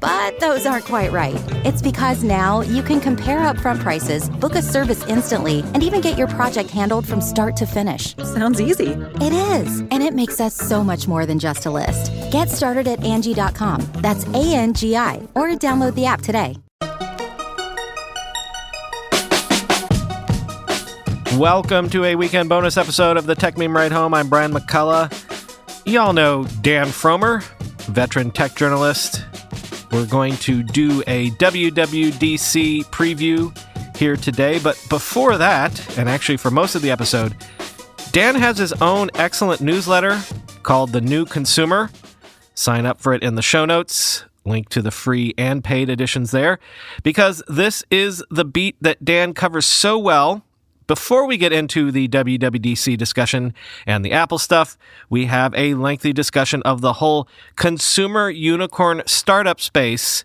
But those aren't quite right. It's because now you can compare upfront prices, book a service instantly, and even get your project handled from start to finish. Sounds easy. It is, and it makes us so much more than just a list. Get started at Angie.com. That's A N G I, or download the app today. Welcome to a weekend bonus episode of the Techmeme Ride Home. I'm Brian McCullough. Y'all know Dan Frommer, veteran tech journalist. We're going to do a WWDC preview here today, but before that, and actually for most of the episode, Dan has his own excellent newsletter called The New Consumer. Sign up for it in the show notes. Link to the free and paid editions there, because this is the beat that Dan covers so well before we get into the WWDC discussion and the Apple stuff, we have a lengthy discussion of the whole consumer unicorn startup space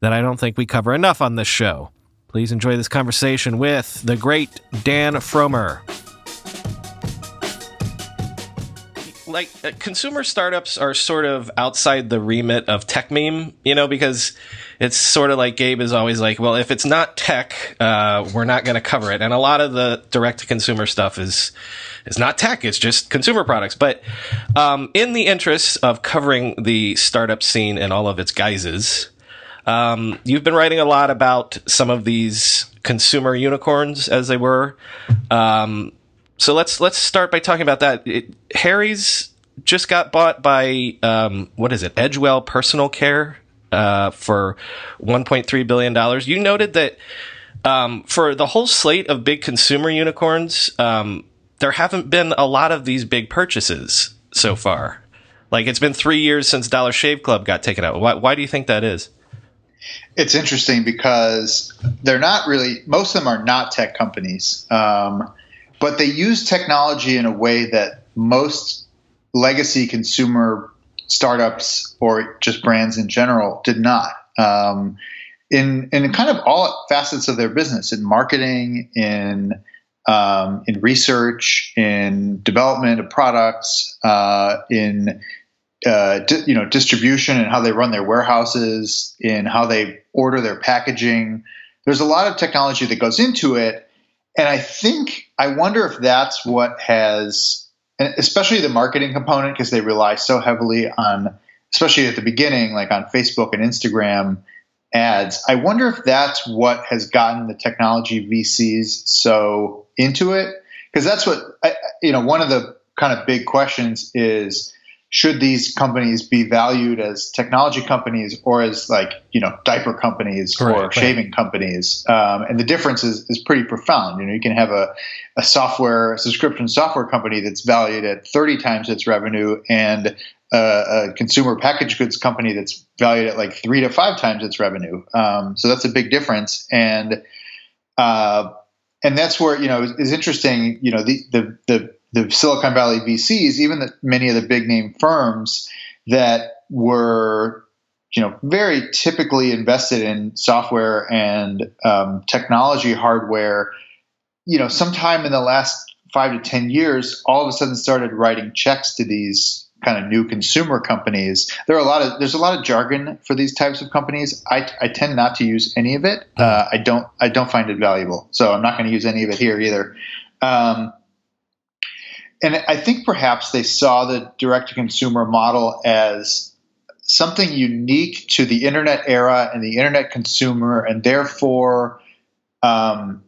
that I don't think we cover enough on this show. Please enjoy this conversation with the great Dan Frommer. Like, uh, consumer startups are sort of outside the remit of Techmeme, you know, because it's sort of like Gabe is always like, well, if it's not tech, uh, we're not going to cover it. And a lot of the direct to consumer stuff is, is not tech. It's just consumer products. But, um, in the interest of covering the startup scene and all of its guises, um, you've been writing a lot about some of these consumer unicorns as they were. Um, so let's, let's start by talking about that. It, Harry's just got bought by, um, what is it? Edgewell Personal Care uh, for 1.3 billion dollars. You noted that um, for the whole slate of big consumer unicorns, um, there haven't been a lot of these big purchases so far. Like it's been three years since Dollar Shave Club got taken out. Why, why do you think that is? It's interesting because they're not really. Most of them are not tech companies, um, but they use technology in a way that most legacy consumer startups or just brands in general did not. Um, in in kind of all facets of their business, in marketing, in um, in research, in development of products, uh, in uh, di- you know distribution and how they run their warehouses, in how they order their packaging. There's a lot of technology that goes into it, and I think I wonder if that's what has especially the marketing component because they rely so heavily on especially at the beginning like on facebook and instagram ads. I wonder if that's what has gotten the technology vcs so into it. Because that's what you know one of the kind of big questions is should these companies be valued as technology companies or as like you know diaper companies right, or right. shaving companies? Um, and the difference is, is pretty profound. You know you can have a, a software a subscription software company that's valued at 30 times its revenue and a, a consumer packaged goods company that's valued at like three to five times its revenue. Um, so that's a big difference. And uh, and that's where you know is interesting you know the the, the the Silicon Valley VCs, even the, many of the big name firms that were, you know, very typically invested in software and um, technology hardware, you know, sometime in the last five to ten years, all of a sudden started writing checks to these kind of new consumer companies. There are a lot of there's a lot of jargon for these types of companies. I, I tend not to use any of it. Uh, I don't I don't find it valuable, so I'm not going to use any of it here either. Um, and I think perhaps they saw the direct to consumer model as something unique to the internet era and the internet consumer, and therefore, um,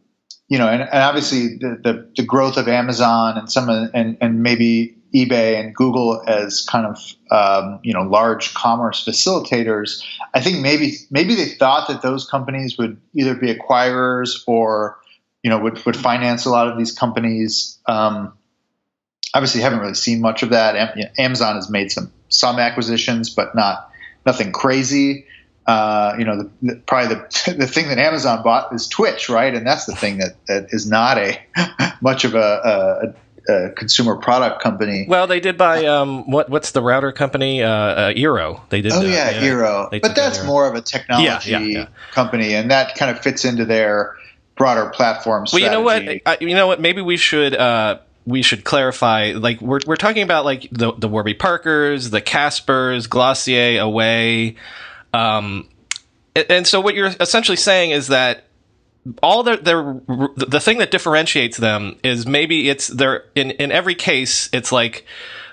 you know, and, and obviously the, the, the, growth of Amazon and some of, and, and maybe eBay and Google as kind of um, you know large commerce facilitators. I think maybe maybe they thought that those companies would either be acquirers or you know would, would finance a lot of these companies. Um, obviously haven't really seen much of that. Amazon has made some some acquisitions, but not nothing crazy. Uh, you know, the, the, probably the the thing that Amazon bought is Twitch, right? And that's the thing that, that is not a much of a, a consumer product company. Well, they did buy um, what what's the router company? Uh, uh, Eero. They did. Oh uh, yeah, Eero. But that's more of a technology Yeah, yeah, yeah. company, and that kind of fits into their broader platform Well, you know what? I, you know what? Maybe we should uh, we should clarify. Like we're we're talking about like the the Warby Parkers, the Caspers, Glossier, Away, um, and, so what you're essentially saying is that all their their the thing that differentiates them is maybe it's their in in every case it's like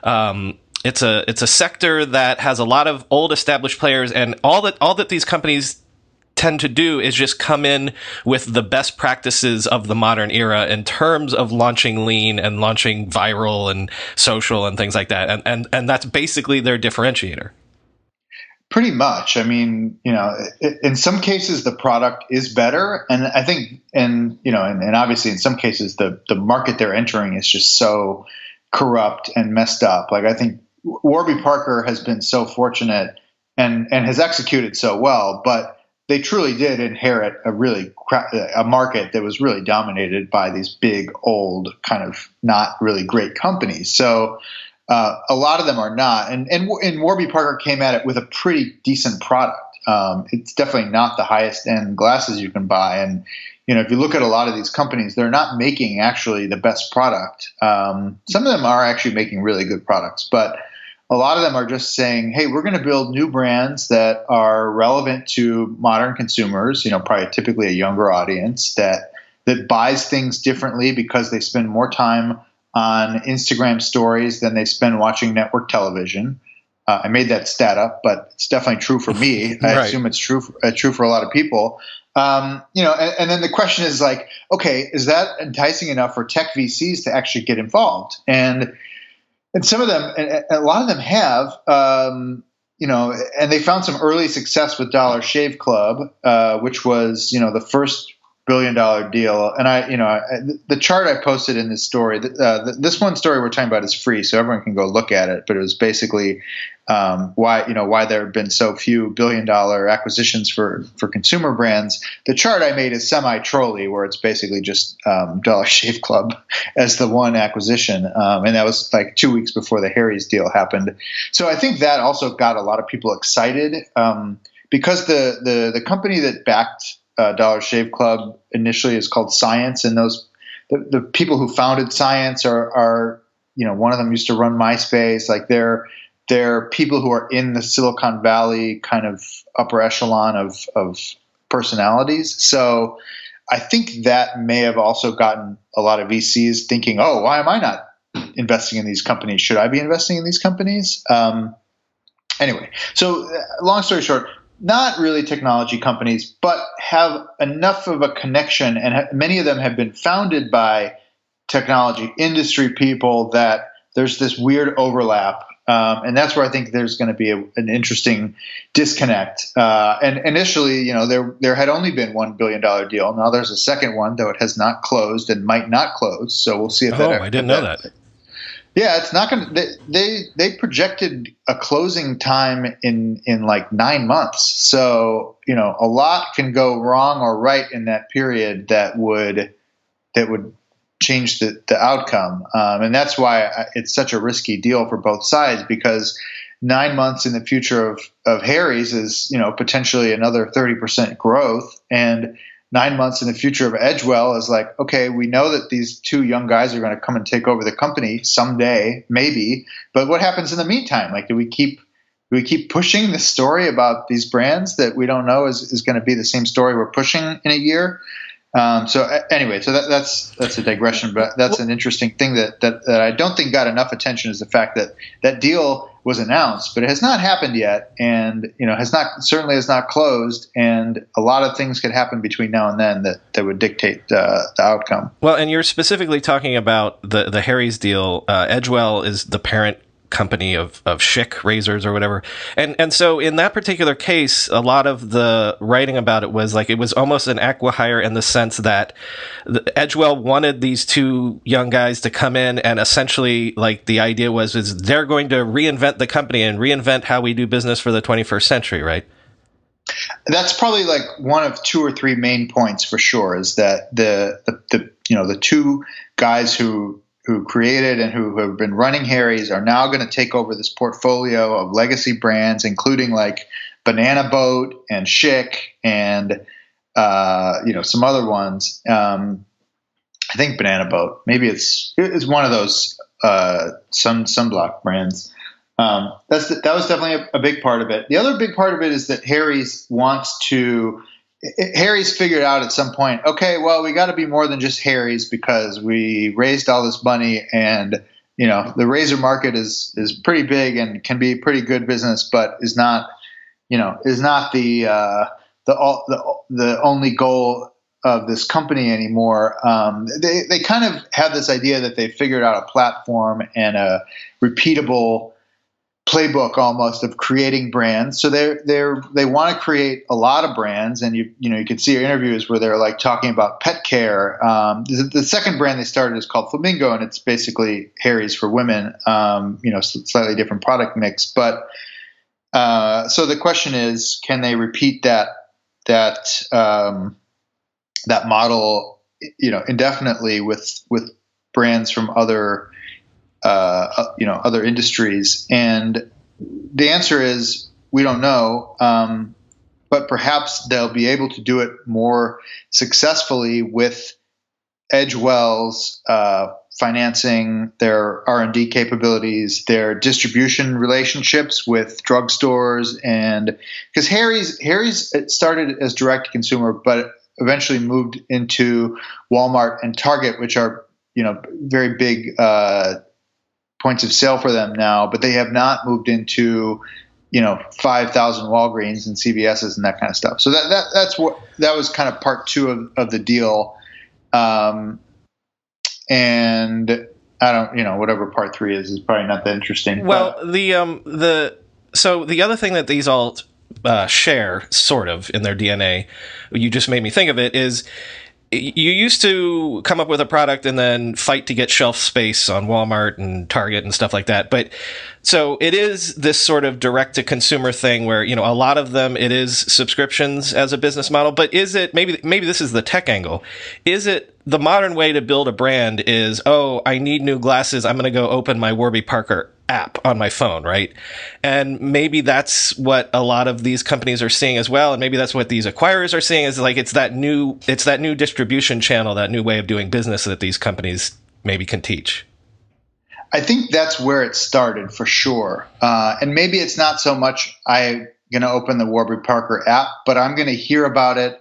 um it's a it's a sector that has a lot of old established players and all that all that these companies tend to do is just come in with the best practices of the modern era in terms of launching lean and launching viral and social and things like that and and and that's basically their differentiator Pretty much. I mean, you know, in some cases the product is better, and I think, and you know, and, and obviously in some cases the the market they're entering is just so corrupt and messed up. Like I think Warby Parker has been so fortunate and and has executed so well, but they truly did inherit a really a market that was really dominated by these big old kind of not really great companies. So uh, a lot of them are not, and and and Warby Parker came at it with a pretty decent product. Um, it's definitely not the highest end glasses you can buy, and you know if you look at a lot of these companies, they're not making actually the best product. Um, some of them are actually making really good products, but a lot of them are just saying, "Hey, we're going to build new brands that are relevant to modern consumers. You know, probably typically a younger audience that that buys things differently because they spend more time on Instagram stories than they spend watching network television. Uh, I made that stat up, but it's definitely true for me. I assume it's true for, uh, true for a lot of people. Um, you know, and, and then the question is like, okay, is that enticing enough for tech VCs to actually get involved? And and some of them, a lot of them have, um, you know, and they found some early success with Dollar Shave Club, uh, which was, you know, the first billion dollar deal. And I, you know, I, the chart I posted in this story, uh, this one story we're talking about is free, so everyone can go look at it. But it was basically um, why, you know, why there have been so few billion dollar acquisitions for for consumer brands. The chart I made is semi trolly, where it's basically just um, Dollar Shave Club as the one acquisition, um, and that was like two weeks before the Harry's deal happened. So I think that also got a lot of people excited um, because the the the company that backed uh, Dollar Shave Club initially is called Science, and those the, the people who founded Science are are you know one of them used to run MySpace, like they're they're people who are in the Silicon Valley kind of upper echelon of of personalities. So I think that may have also gotten a lot of VCs thinking, oh, why am I not investing in these companies? Should I be investing in these companies? Um, anyway, so uh, long story short, not really technology companies, but have enough of a connection, and ha- many of them have been founded by technology industry people that there's this weird overlap. Um, and that's where I think there's going to be a, an interesting disconnect. Uh, and initially, you know, there there had only been one billion dollar deal. Now there's a second one, though it has not closed and might not close. So we'll see if oh that. Oh, I didn't know that Yeah, it's not going to. They, they projected a closing time in in like nine months. So you know, a lot can go wrong or right in that period that would that would change the the outcome. Um, and that's why it's such a risky deal for both sides because nine months in the future of of Harry's is you know potentially another thirty percent growth and nine months in the future of Edgewell is like, okay, we know that these two young guys are going to come and take over the company someday, maybe. But what happens in the meantime? Like, do we keep do we keep pushing the story about these brands that we don't know is, is going to be the same story we're pushing in a year? Um, so anyway, so that, that's that's a digression, but that's an interesting thing that, that that I don't think got enough attention is the fact that that deal was announced, but it has not happened yet, and you know has not certainly has not closed, and a lot of things could happen between now and then that that would dictate uh, the outcome. Well, and you're specifically talking about the the Harry's deal. Uh, Edgewell is the parent company of of Schick razors or whatever, and and so in that particular case, a lot of the writing about it was like it was almost an acquihire in the sense that the, Edgewell wanted these two young guys to come in and essentially like the idea was is they're going to reinvent the company and reinvent how we do business for the 21st century, right? That's probably like one of two or three main points for sure. Is that the the, the you know the two guys who who created and who have been running Harry's are now going to take over this portfolio of legacy brands, including like Banana Boat and Schick and uh, you know some other ones. Um, I think Banana Boat. Maybe it's it's one of those uh, sun sunblock brands. Um, that's that was definitely a, a, big part of it. The other big part of it is that Harry's wants to. Harry's figured out at some point. Okay, well, we got to be more than just Harry's because we raised all this money, and you know the razor market is is pretty big and can be pretty good business, but is not you know is not the uh, the the the only goal of this company anymore. Um, they they kind of have this idea that they figured out a platform and a repeatable playbook almost of creating brands. So they're they're they want to create a lot of brands, and you you know you can see interviews where they're like talking about pet care. Um, the, the, second brand they started is called Flamingo, and it's basically Harry's for women. Um, you know, slightly different product mix, but uh, so the question is, can they repeat that that um, that model, you know, indefinitely with with brands from other uh, uh, you know other industries? And the answer is we don't know. Um, but perhaps they'll be able to do it more successfully with Edgewell's uh, financing, their R and D capabilities, their distribution relationships with drugstores, and because Harry's Harry's started as direct consumer, but eventually moved into Walmart and Target, which are you know very big uh, points of sale for them now, but they have not moved into you know 5000 walgreens and cvs's and that kind of stuff so that, that that's what that was kind of part two of, of the deal um, and I don't, you know, whatever part three is is probably not that interesting. Well, but. the um the so the other thing that these all uh, share, sort of, in their DNA, you just made me think of it, is you used to come up with a product and then fight to get shelf space on Walmart and Target and stuff like that. But so it is this sort of direct to consumer thing where, you know, a lot of them it is subscriptions as a business model, but is it maybe maybe this is the tech angle. Is it the modern way to build a brand is, oh, I need new glasses. I'm going to go open my Warby Parker app on my phone, right? And maybe that's what a lot of these companies are seeing as well. And maybe that's what these acquirers are seeing is like, it's that new, it's that new distribution channel, that new way of doing business that these companies maybe can teach. I think that's where it started for sure. Uh, and maybe it's not so much I'm going to open the Warby Parker app, but I'm going to hear about it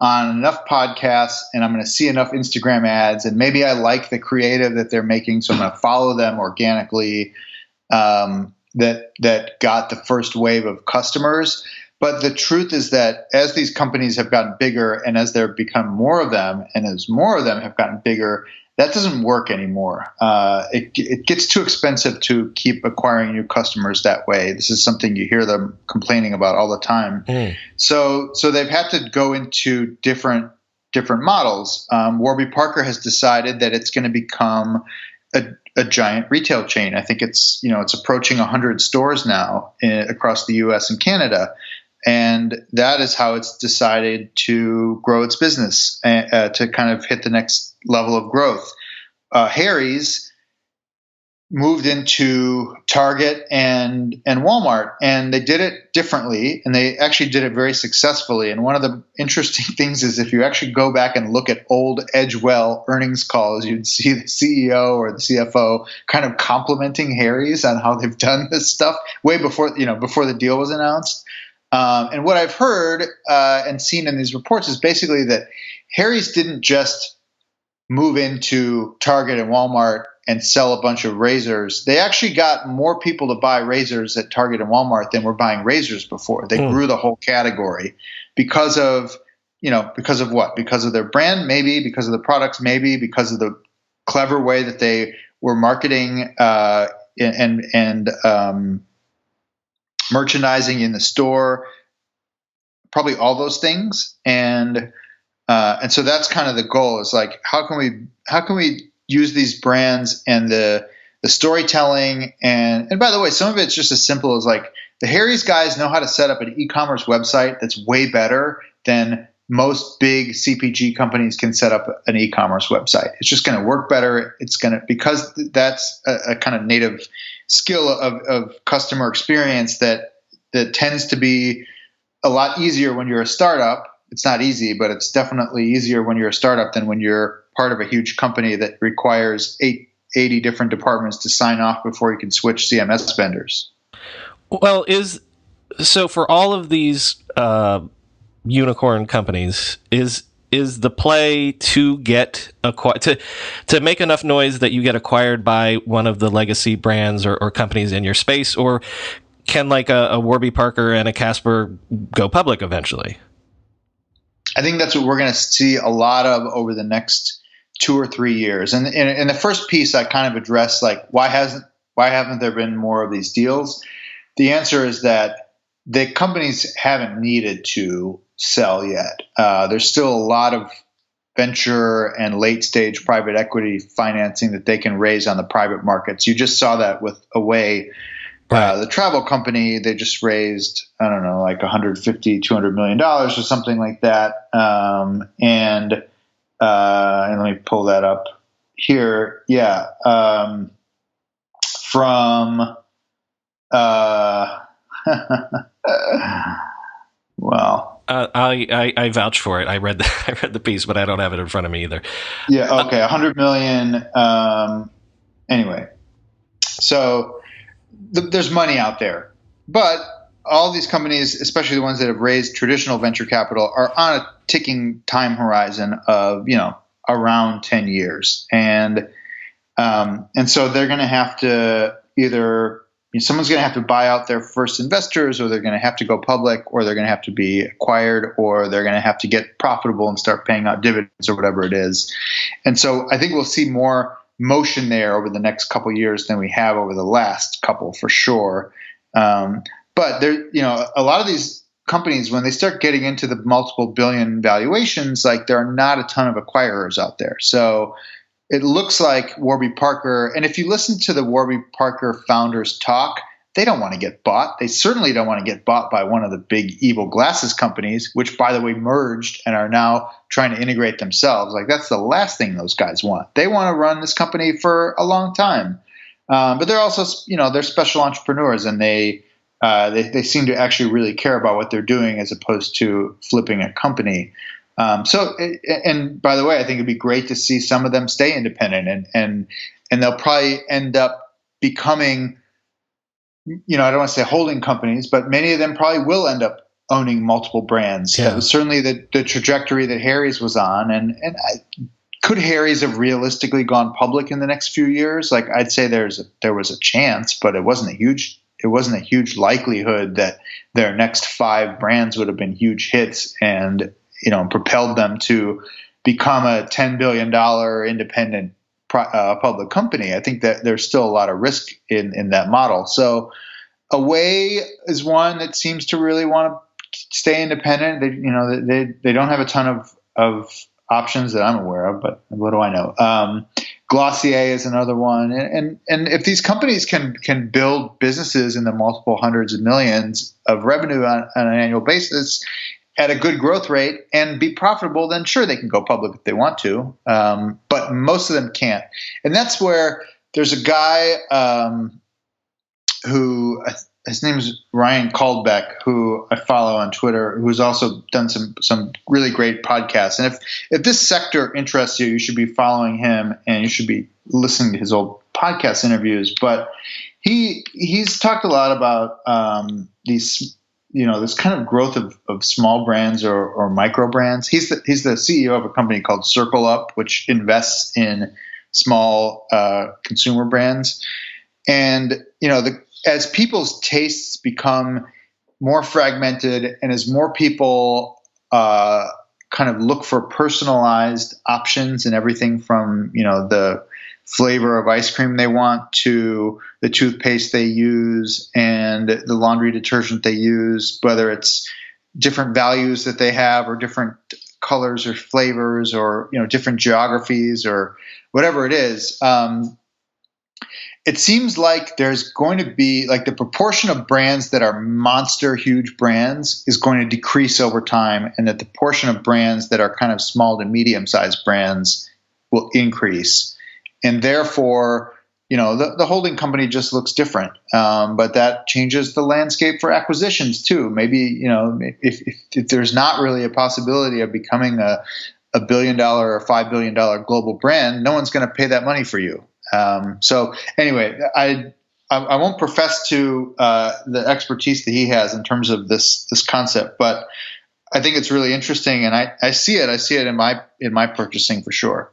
on enough podcasts and I'm going to see enough Instagram ads and maybe I like the creative that they're making, so I'm going to follow them organically. Um, that that got the first wave of customers. But the truth is that as these companies have gotten bigger and as there become more of them, and as more of them have gotten bigger, that doesn't work anymore. Uh, it, it gets too expensive to keep acquiring new customers that way. This is something you hear them complaining about all the time. Mm. So, so they've had to go into different different models. Um, Warby Parker has decided that it's going to become a, a, giant retail chain. I think it's you know it's approaching 100 stores now in, across the U.S. and Canada. And that is how it's decided to grow its business uh, to kind of hit the next level of growth. Uh, Harry's moved into Target and and Walmart, and they did it differently, and they actually did it very successfully. And one of the interesting things is if you actually go back and look at old Edgewell earnings calls, you'd see the CEO or the CFO kind of complimenting Harry's on how they've done this stuff way before you know before the deal was announced. Um, and what I've heard uh, and seen in these reports is basically that Harry's didn't just move into Target and Walmart and sell a bunch of razors. They actually got more people to buy razors at Target and Walmart than were buying razors before. They mm. grew the whole category because of, you know, because of what? Because of their brand, maybe, because of the products, maybe, because of the clever way that they were marketing uh, and and um, merchandising in the store, probably all those things. And uh, and so that's kind of the goal is like how can we how can we use these brands and the the storytelling and and by the way, some of it's just as simple as like the Harry's guys know how to set up an e-commerce website that's way better than most big CPG companies can set up an e-commerce website. It's just going to work better. It's going to because that's a, a kind of native skill of, of customer experience that that tends to be a lot easier when you're a startup. It's not easy, but it's definitely easier when you're a startup than when you're part of a huge company that requires eight, 80 different departments to sign off before you can switch CMS vendors. Well, is so for all of these uh, unicorn companies, is is the play to get to to make enough noise that you get acquired by one of the legacy brands or, or companies in your space, or can like a, a Warby Parker and a Casper go public eventually? I think that's what we're going to see a lot of over the next two or three years. And in, the first piece, I kind of addressed like why hasn't why haven't there been more of these deals? The answer is that the companies haven't needed to sell yet. Uh, there's still a lot of venture and late stage private equity financing that they can raise on the private markets. You just saw that with Away. Uh, right. Uh, the travel company, they just raised, I don't know, like 150, 200 million dollars or something like that. Um, and, uh, and let me pull that up here. Yeah. Um, from, uh, well, uh, I, I, I vouch for it. I read the I read the piece, but I don't have it in front of me either. Yeah. Okay. A hundred million. Um, anyway, so th- there's money out there, but all these companies, especially the ones that have raised traditional venture capital, are on a ticking time horizon of you know around ten years, and um, and so they're going to have to either someone's going to have to buy out their first investors, or they're going to have to go public, or they're going to have to be acquired, or they're going to have to get profitable and start paying out dividends or whatever it is. And so I think we'll see more motion there over the next couple years than we have over the last couple for sure. Um, but there, you know, a lot of these companies when they start getting into the multiple billion valuations, like there are not a ton of acquirers out there. So it looks like Warby Parker, and if you listen to the Warby Parker founders talk, they don't want to get bought. They certainly don't want to get bought by one of the big evil glasses companies, which, by the way, merged and are now trying to integrate themselves. Like, that's the last thing those guys want. They want to run this company for a long time. Um, but they're also, you know, they're special entrepreneurs and they, uh, they, they seem to actually really care about what they're doing as opposed to flipping a company. Um, so, and by the way, I think it'd be great to see some of them stay independent, and and and they'll probably end up becoming, you know, I don't want to say holding companies, but many of them probably will end up owning multiple brands. Yeah. That was certainly the, the trajectory that Harry's was on, and and I, could Harry's have realistically gone public in the next few years? Like I'd say there's a, there was a chance, but it wasn't a huge it wasn't a huge likelihood that their next five brands would have been huge hits and you know propelled them to become a ten billion dollar independent uh, public company. I think that there's still a lot of risk in in that model. So Away is one that seems to really want to stay independent. They you know they they don't have a ton of of options that I'm aware of, but what do I know? Um, Glossier is another one, and, and and if these companies can can build businesses in the multiple hundreds of millions of revenue on, on an annual basis, at a good growth rate and be profitable, then sure they can go public if they want to. Um, but most of them can't, and that's where there's a guy um, who his name is Ryan Caldbeck, who I follow on Twitter, who's also done some some really great podcasts. And if if this sector interests you, you should be following him and you should be listening to his old podcast interviews. But he he's talked a lot about um, these you know this kind of growth of, of small brands or, or micro brands. He's the, he's the CEO of a company called CircleUp, which invests in small uh, consumer brands. And you know, the, as people's tastes become more fragmented, and as more people uh, kind of look for personalized options and everything from you know the flavor of ice cream they want to the toothpaste they use and the laundry detergent they use, whether it's different values that they have or different colors or flavors or you know different geographies or whatever it is. Um, it seems like there's going to be like the proportion of brands that are monster huge brands is going to decrease over time and that the portion of brands that are kind of small to medium sized brands will increase and therefore you know the, the holding company just looks different um, but that changes the landscape for acquisitions too maybe you know if, if, if there's not really a possibility of becoming a, a billion dollar or five billion dollar global brand no one's going to pay that money for you um, so anyway, I I won't profess to uh, the expertise that he has in terms of this this concept, but I think it's really interesting, and I, I see it. I see it in my in my purchasing for sure.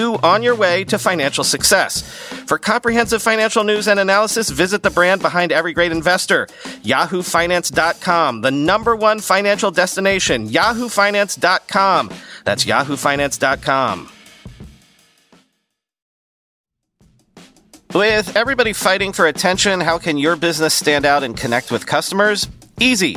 on your way to financial success. For comprehensive financial news and analysis, visit the brand behind every great investor, yahoofinance.com, the number one financial destination, yahoofinance.com. That's yahoofinance.com. With everybody fighting for attention, how can your business stand out and connect with customers? Easy.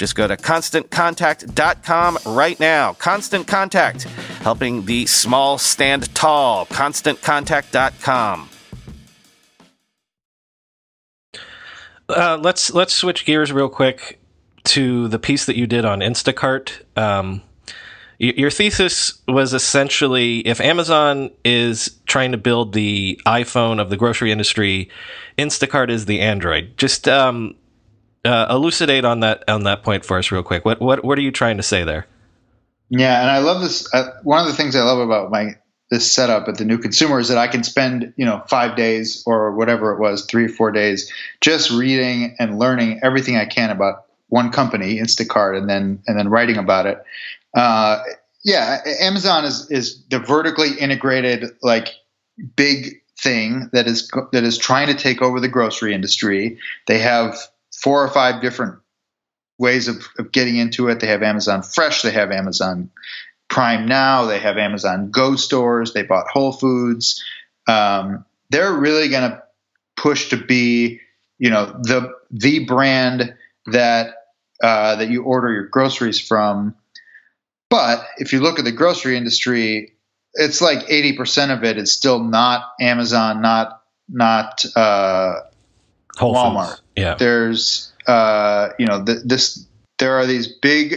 Just go to constantcontact.com right now. Constant Contact, helping the small stand tall. ConstantContact.com. Uh, let's let's switch gears real quick to the piece that you did on Instacart. Um, your thesis was essentially if Amazon is trying to build the iPhone of the grocery industry, Instacart is the Android. Just um, uh, elucidate on that on that point for us real quick. What what what are you trying to say there? Yeah, and I love this. Uh, one of the things I love about my this setup at the new consumer is that I can spend you know five days or whatever it was, three or four days, just reading and learning everything I can about one company, Instacart, and then and then writing about it. Uh, yeah, Amazon is is the vertically integrated like big thing that is that is trying to take over the grocery industry. They have four or five different ways of, of getting into it. They have Amazon Fresh, they have Amazon Prime Now, they have Amazon Go stores, they bought Whole Foods. Um, they're really going to push to be, you know, the the brand that uh, that you order your groceries from. But if you look at the grocery industry, it's like eighty percent of it is still not Amazon, not not uh, Whole Walmart. Foods. Yeah. There's, uh, you know, th- this. There are these big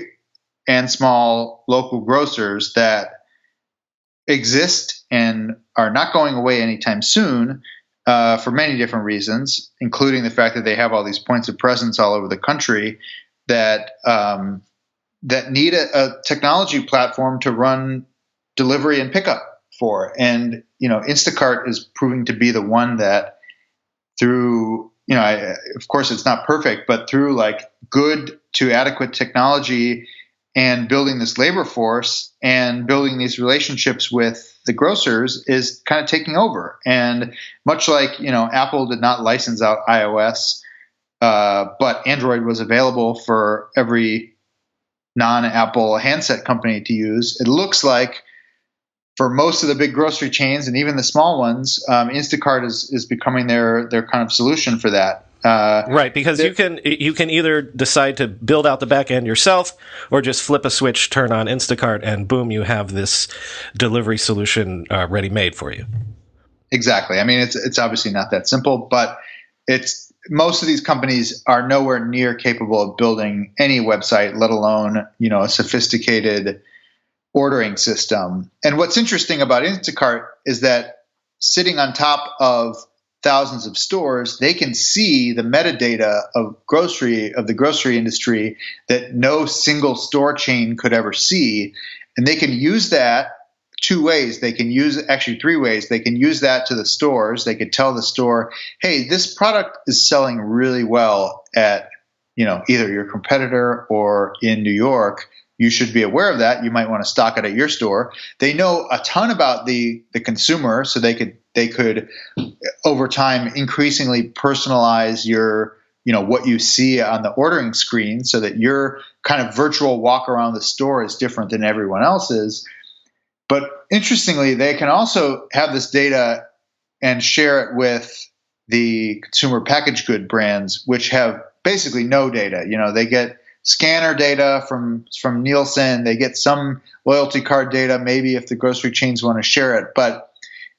and small local grocers that exist and are not going away anytime soon uh, for many different reasons, including the fact that they have all these points of presence all over the country that um, that need a, a technology platform to run delivery and pickup for. And you know, Instacart is proving to be the one that through you know, I, of course, it's not perfect, but through like good to adequate technology and building this labor force and building these relationships with the grocers is kind of taking over. And much like you know, Apple did not license out iOS, uh, but Android was available for every non-Apple handset company to use. It looks like for most of the big grocery chains and even the small ones, um, Instacart is is becoming their their kind of solution for that. Uh, right, because you can you can either decide to build out the back end yourself, or just flip a switch, turn on Instacart, and boom, you have this delivery solution uh, ready made for you. Exactly. I mean, it's it's obviously not that simple, but it's most of these companies are nowhere near capable of building any website, let alone you know a sophisticated ordering system. And what's interesting about Instacart is that sitting on top of thousands of stores, they can see the metadata of grocery of the grocery industry that no single store chain could ever see, and they can use that two ways. They can use actually three ways. They can use that to the stores. They could tell the store, "Hey, this product is selling really well at you know either your competitor or in New York." You should be aware of that. You might want to stock it at your store. They know a ton about the the consumer, so they could they could uh, over time increasingly personalize your you know what you see on the ordering screen so that your kind of virtual walk around the store is different than everyone else's but interestingly they can also have this data and share it with the consumer packaged good brands which have basically no data you know they get scanner data from from Nielsen. They get some loyalty card data, maybe if the grocery chains want to share it. But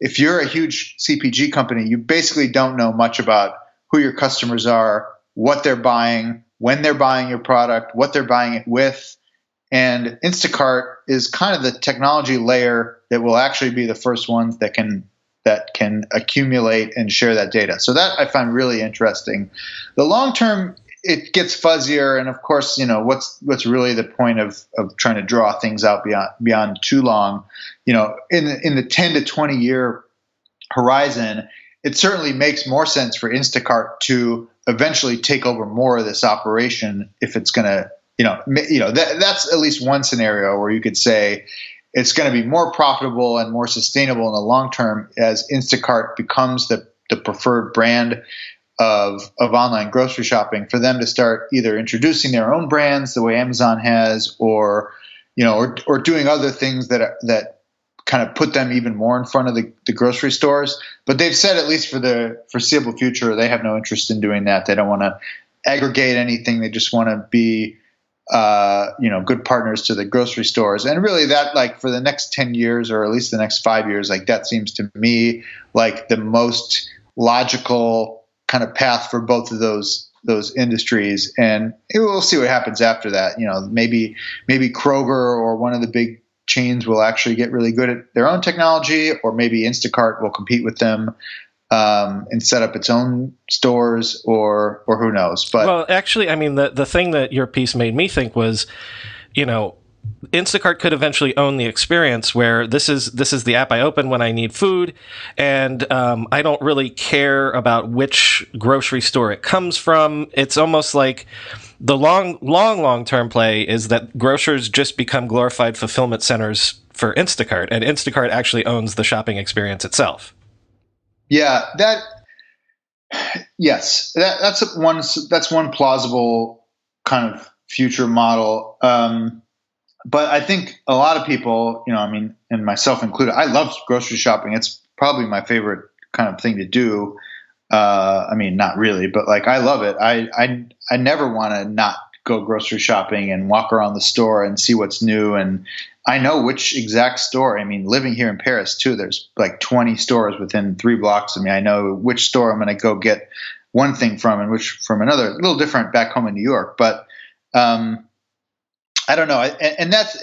if you're a huge CPG company, you basically don't know much about who your customers are, what they're buying, when they're buying your product, what they're buying it with. And Instacart is kind of the technology layer that will actually be the first ones that can that can accumulate and share that data. So that I find really interesting. The long term it gets fuzzier and of course you know what's what's really the point of of trying to draw things out beyond beyond too long? You know in the, in the 10 to 20 year horizon it certainly makes more sense for Instacart to eventually take over more of this operation if it's going to you know you know that, that's at least one scenario where you could say it's going to be more profitable and more sustainable in the long term as Instacart becomes the the preferred brand of of online grocery shopping for them to start either introducing their own brands the way Amazon has, or you know, or or doing other things that that kind of put them even more in front of the, the grocery stores. But they've said at least for the foreseeable future, they have no interest in doing that. They don't want to aggregate anything. They just want to be uh, you know, good partners to the grocery stores. And really that like for the next 10 years or at least the next five years, like that seems to me like the most logical kind of path for both of those those industries. And we'll see what happens after that. You know maybe maybe kroger or one of the big chains will actually get really good at their own technology or maybe instacart will compete with them um, and set up its own stores or or who knows. But well actually i mean the the thing that your piece made me think was you know Instacart could eventually own the experience where this is this is the app I open when I need food, and um, I don't really care about which grocery store it comes from. It's almost like the long, long, long term play is that grocers just become glorified fulfillment centers for Instacart, and Instacart actually owns the shopping experience itself. Yeah, that. Yes, that, that's one. That's one plausible kind of future model. Um, but I think a lot of people, you know, I mean, and myself included, I love grocery shopping. It's probably my favorite kind of thing to do. Uh, I mean, not really, but like I love it. I I I never want to not go grocery shopping and walk around the store and see what's new. And I know which exact store. I mean, living here in Paris too, there's like 20 stores within three blocks of me. I know which store I'm going to go get one thing from and which from another. A little different back home in New York, but um, I don't know, and that's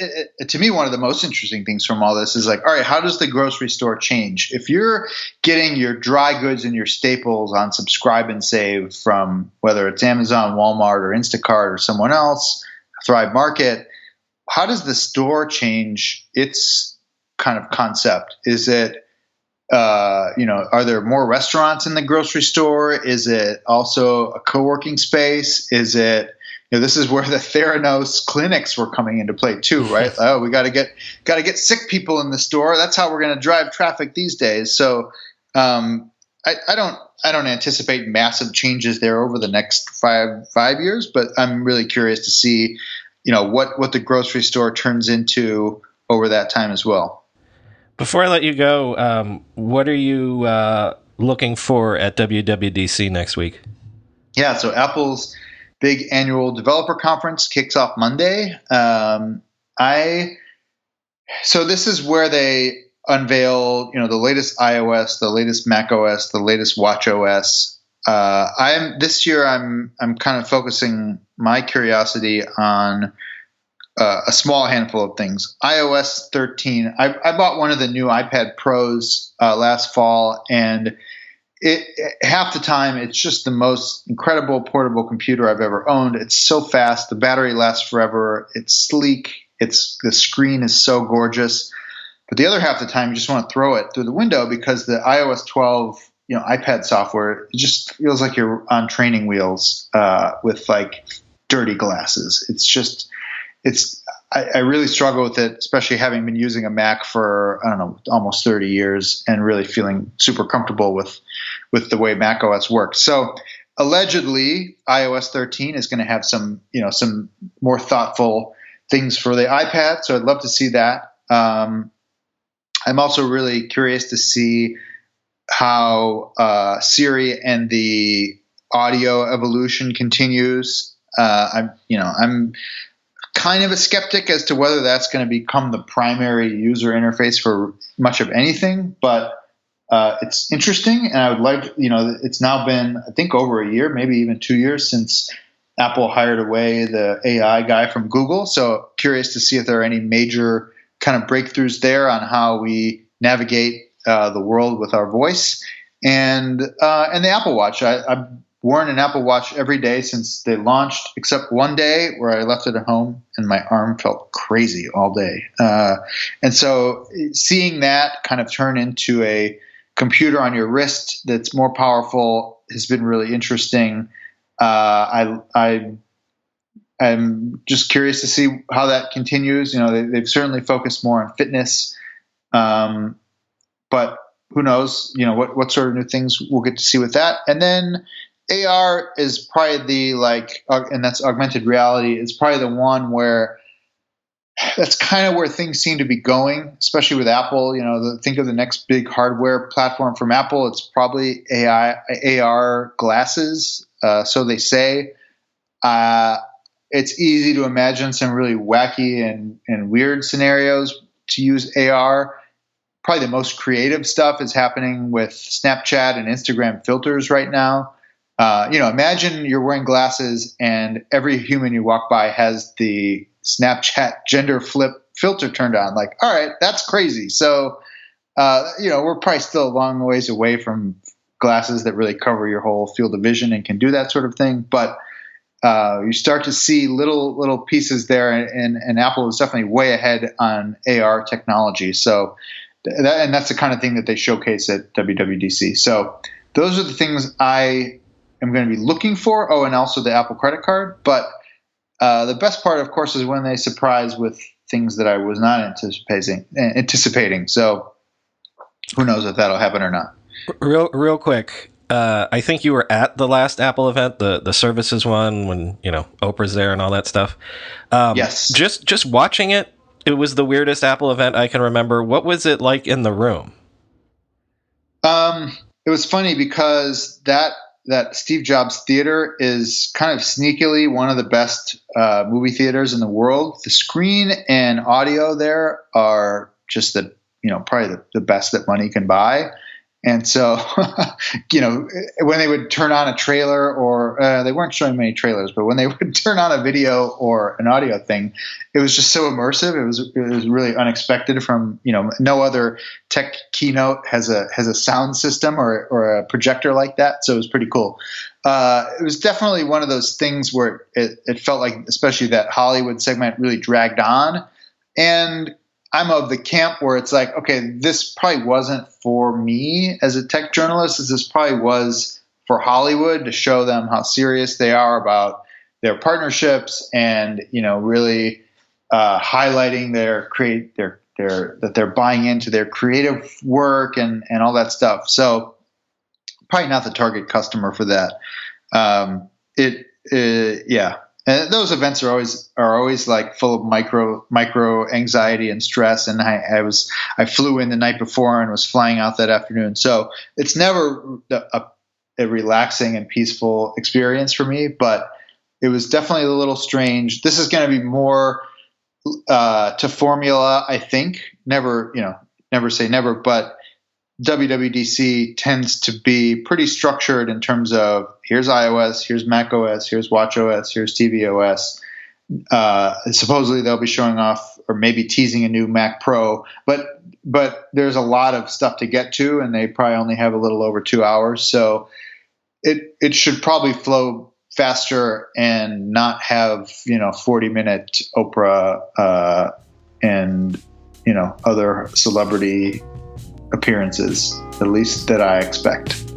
to me one of the most interesting things from all this is like, all right, how does the grocery store change? If you're getting your dry goods and your staples on Subscribe and Save from whether it's Amazon, Walmart, or Instacart, or someone else, Thrive Market, how does the store change its kind of concept? Is it uh, you know, are there more restaurants in the grocery store? Is it also a co-working space? Is it you know, this is where the Theranos clinics were coming into play too, right? oh, we got to get got to get sick people in the store. That's how we're going to drive traffic these days. So, um, I, I don't I don't anticipate massive changes there over the next five five years, but I'm really curious to see, you know, what what the grocery store turns into over that time as well. Before I let you go, um, what are you uh, looking for at WWDC next week? Yeah, so Apple's big annual developer conference kicks off Monday. Um, I so this is where they unveil you know the latest iOS, the latest Mac OS, the latest Watch OS. Uh, I'm this year I'm I'm kind of focusing my curiosity on uh, a small handful of things. iOS 13. I, I, bought one of the new iPad Pros uh, last fall, and it, half the time it's just the most incredible portable computer I've ever owned. It's so fast, the battery lasts forever. It's sleek. It's the screen is so gorgeous. But the other half the time, you just want to throw it through the window because the iOS 12, you know, iPad software it just feels like you're on training wheels uh, with like dirty glasses. It's just it's I, I, really struggle with it, especially having been using a Mac for I don't know almost 30 years and really feeling super comfortable with with the way Mac OS works. So allegedly, iOS 13 is going to have some you know some more thoughtful things for the iPad. So I'd love to see that. Um, I'm also really curious to see how uh, Siri and the audio evolution continues. Uh, I'm, you know, I'm kind of a skeptic as to whether that's going to become the primary user interface for much of anything, but uh, it's interesting, and I would like, you know, it's now been I think over a year, maybe even two years since Apple hired away the AI guy from Google. So curious to see if there are any major kind of breakthroughs there on how we navigate uh, the world with our voice, and uh, and the Apple Watch. I, I'm worn an Apple Watch every day since they launched, except one day where I left it at home and my arm felt crazy all day. Uh, and so seeing that kind of turn into a computer on your wrist that's more powerful has been really interesting. Uh, I, I I'm just curious to see how that continues. You know, they, have certainly focused more on fitness, um, but who knows? You know, what what sort of new things we'll get to see with that. And then AR is probably the like, uh, and that's augmented reality. Is probably the one where that's kind of where things seem to be going, especially with Apple. You know, the, think of the next big hardware platform from Apple. It's probably AI AR glasses. Uh, so they say. Uh, it's easy to imagine some really wacky and, and weird scenarios to use AR. Probably the most creative stuff is happening with Snapchat and Instagram filters right now. Uh, you know, imagine you're wearing glasses and every human you walk by has the Snapchat gender flip filter turned on. Like, all right, that's crazy. So, uh, you know, we're probably still a long ways away from glasses that really cover your whole field of vision and can do that sort of thing. But uh, you start to see little little pieces there, and, and, Apple is definitely way ahead on AR technology. So, that, and that's the kind of thing that they showcase at WWDC. So, those are the things I am going to be looking for. Oh, and also the Apple credit card. But uh, the best part, of course, is when they surprise with things that I was not anticipating. Anticipating. So who knows if that'll happen or not. Real, real quick. Uh, I think you were at the last Apple event, the the services one, when you know Oprah's there and all that stuff. Um, yes. Just just watching it, it was the weirdest Apple event I can remember. What was it like in the room? Um, it was funny because that that Steve Jobs Theater is kind of sneakily one of the best uh, movie theaters in the world. The screen and audio there are just the you know probably the, the best that money can buy. And so, you know, when they would turn on a trailer, or uh, they weren't showing many trailers, but when they would turn on a video or an audio thing, it was just so immersive. It was it was really unexpected. From you know, no other tech keynote has a has a sound system or or a projector like that. So it was pretty cool. Uh, it was definitely one of those things where it, it felt like, especially that Hollywood segment, really dragged on, and I'm of the camp where it's like, okay, this probably wasn't for me as a tech journalist. As this probably was for Hollywood to show them how serious they are about their partnerships and you know really uh, highlighting their create their their that they're buying into their creative work and and all that stuff. So probably not the target customer for that. Um, it yeah, and those events are always are always like full of micro micro anxiety and stress. And I, I was I flew in the night before and was flying out that afternoon. So it's never a, a relaxing and peaceful experience for me, but it was definitely a little strange. This is going to be more uh, to formula, I think. Never, you know, never say never, but WWDC tends to be pretty structured in terms of here's iOS, here's Mac OS, here's WatchOS, here's tvOS. Uh, supposedly they'll be showing off or maybe teasing a new Mac Pro, but but there's a lot of stuff to get to, and they probably only have a little over two hours, so it it should probably flow faster and not have you know 40 minute Oprah uh, and you know other celebrity appearances, at least that I expect.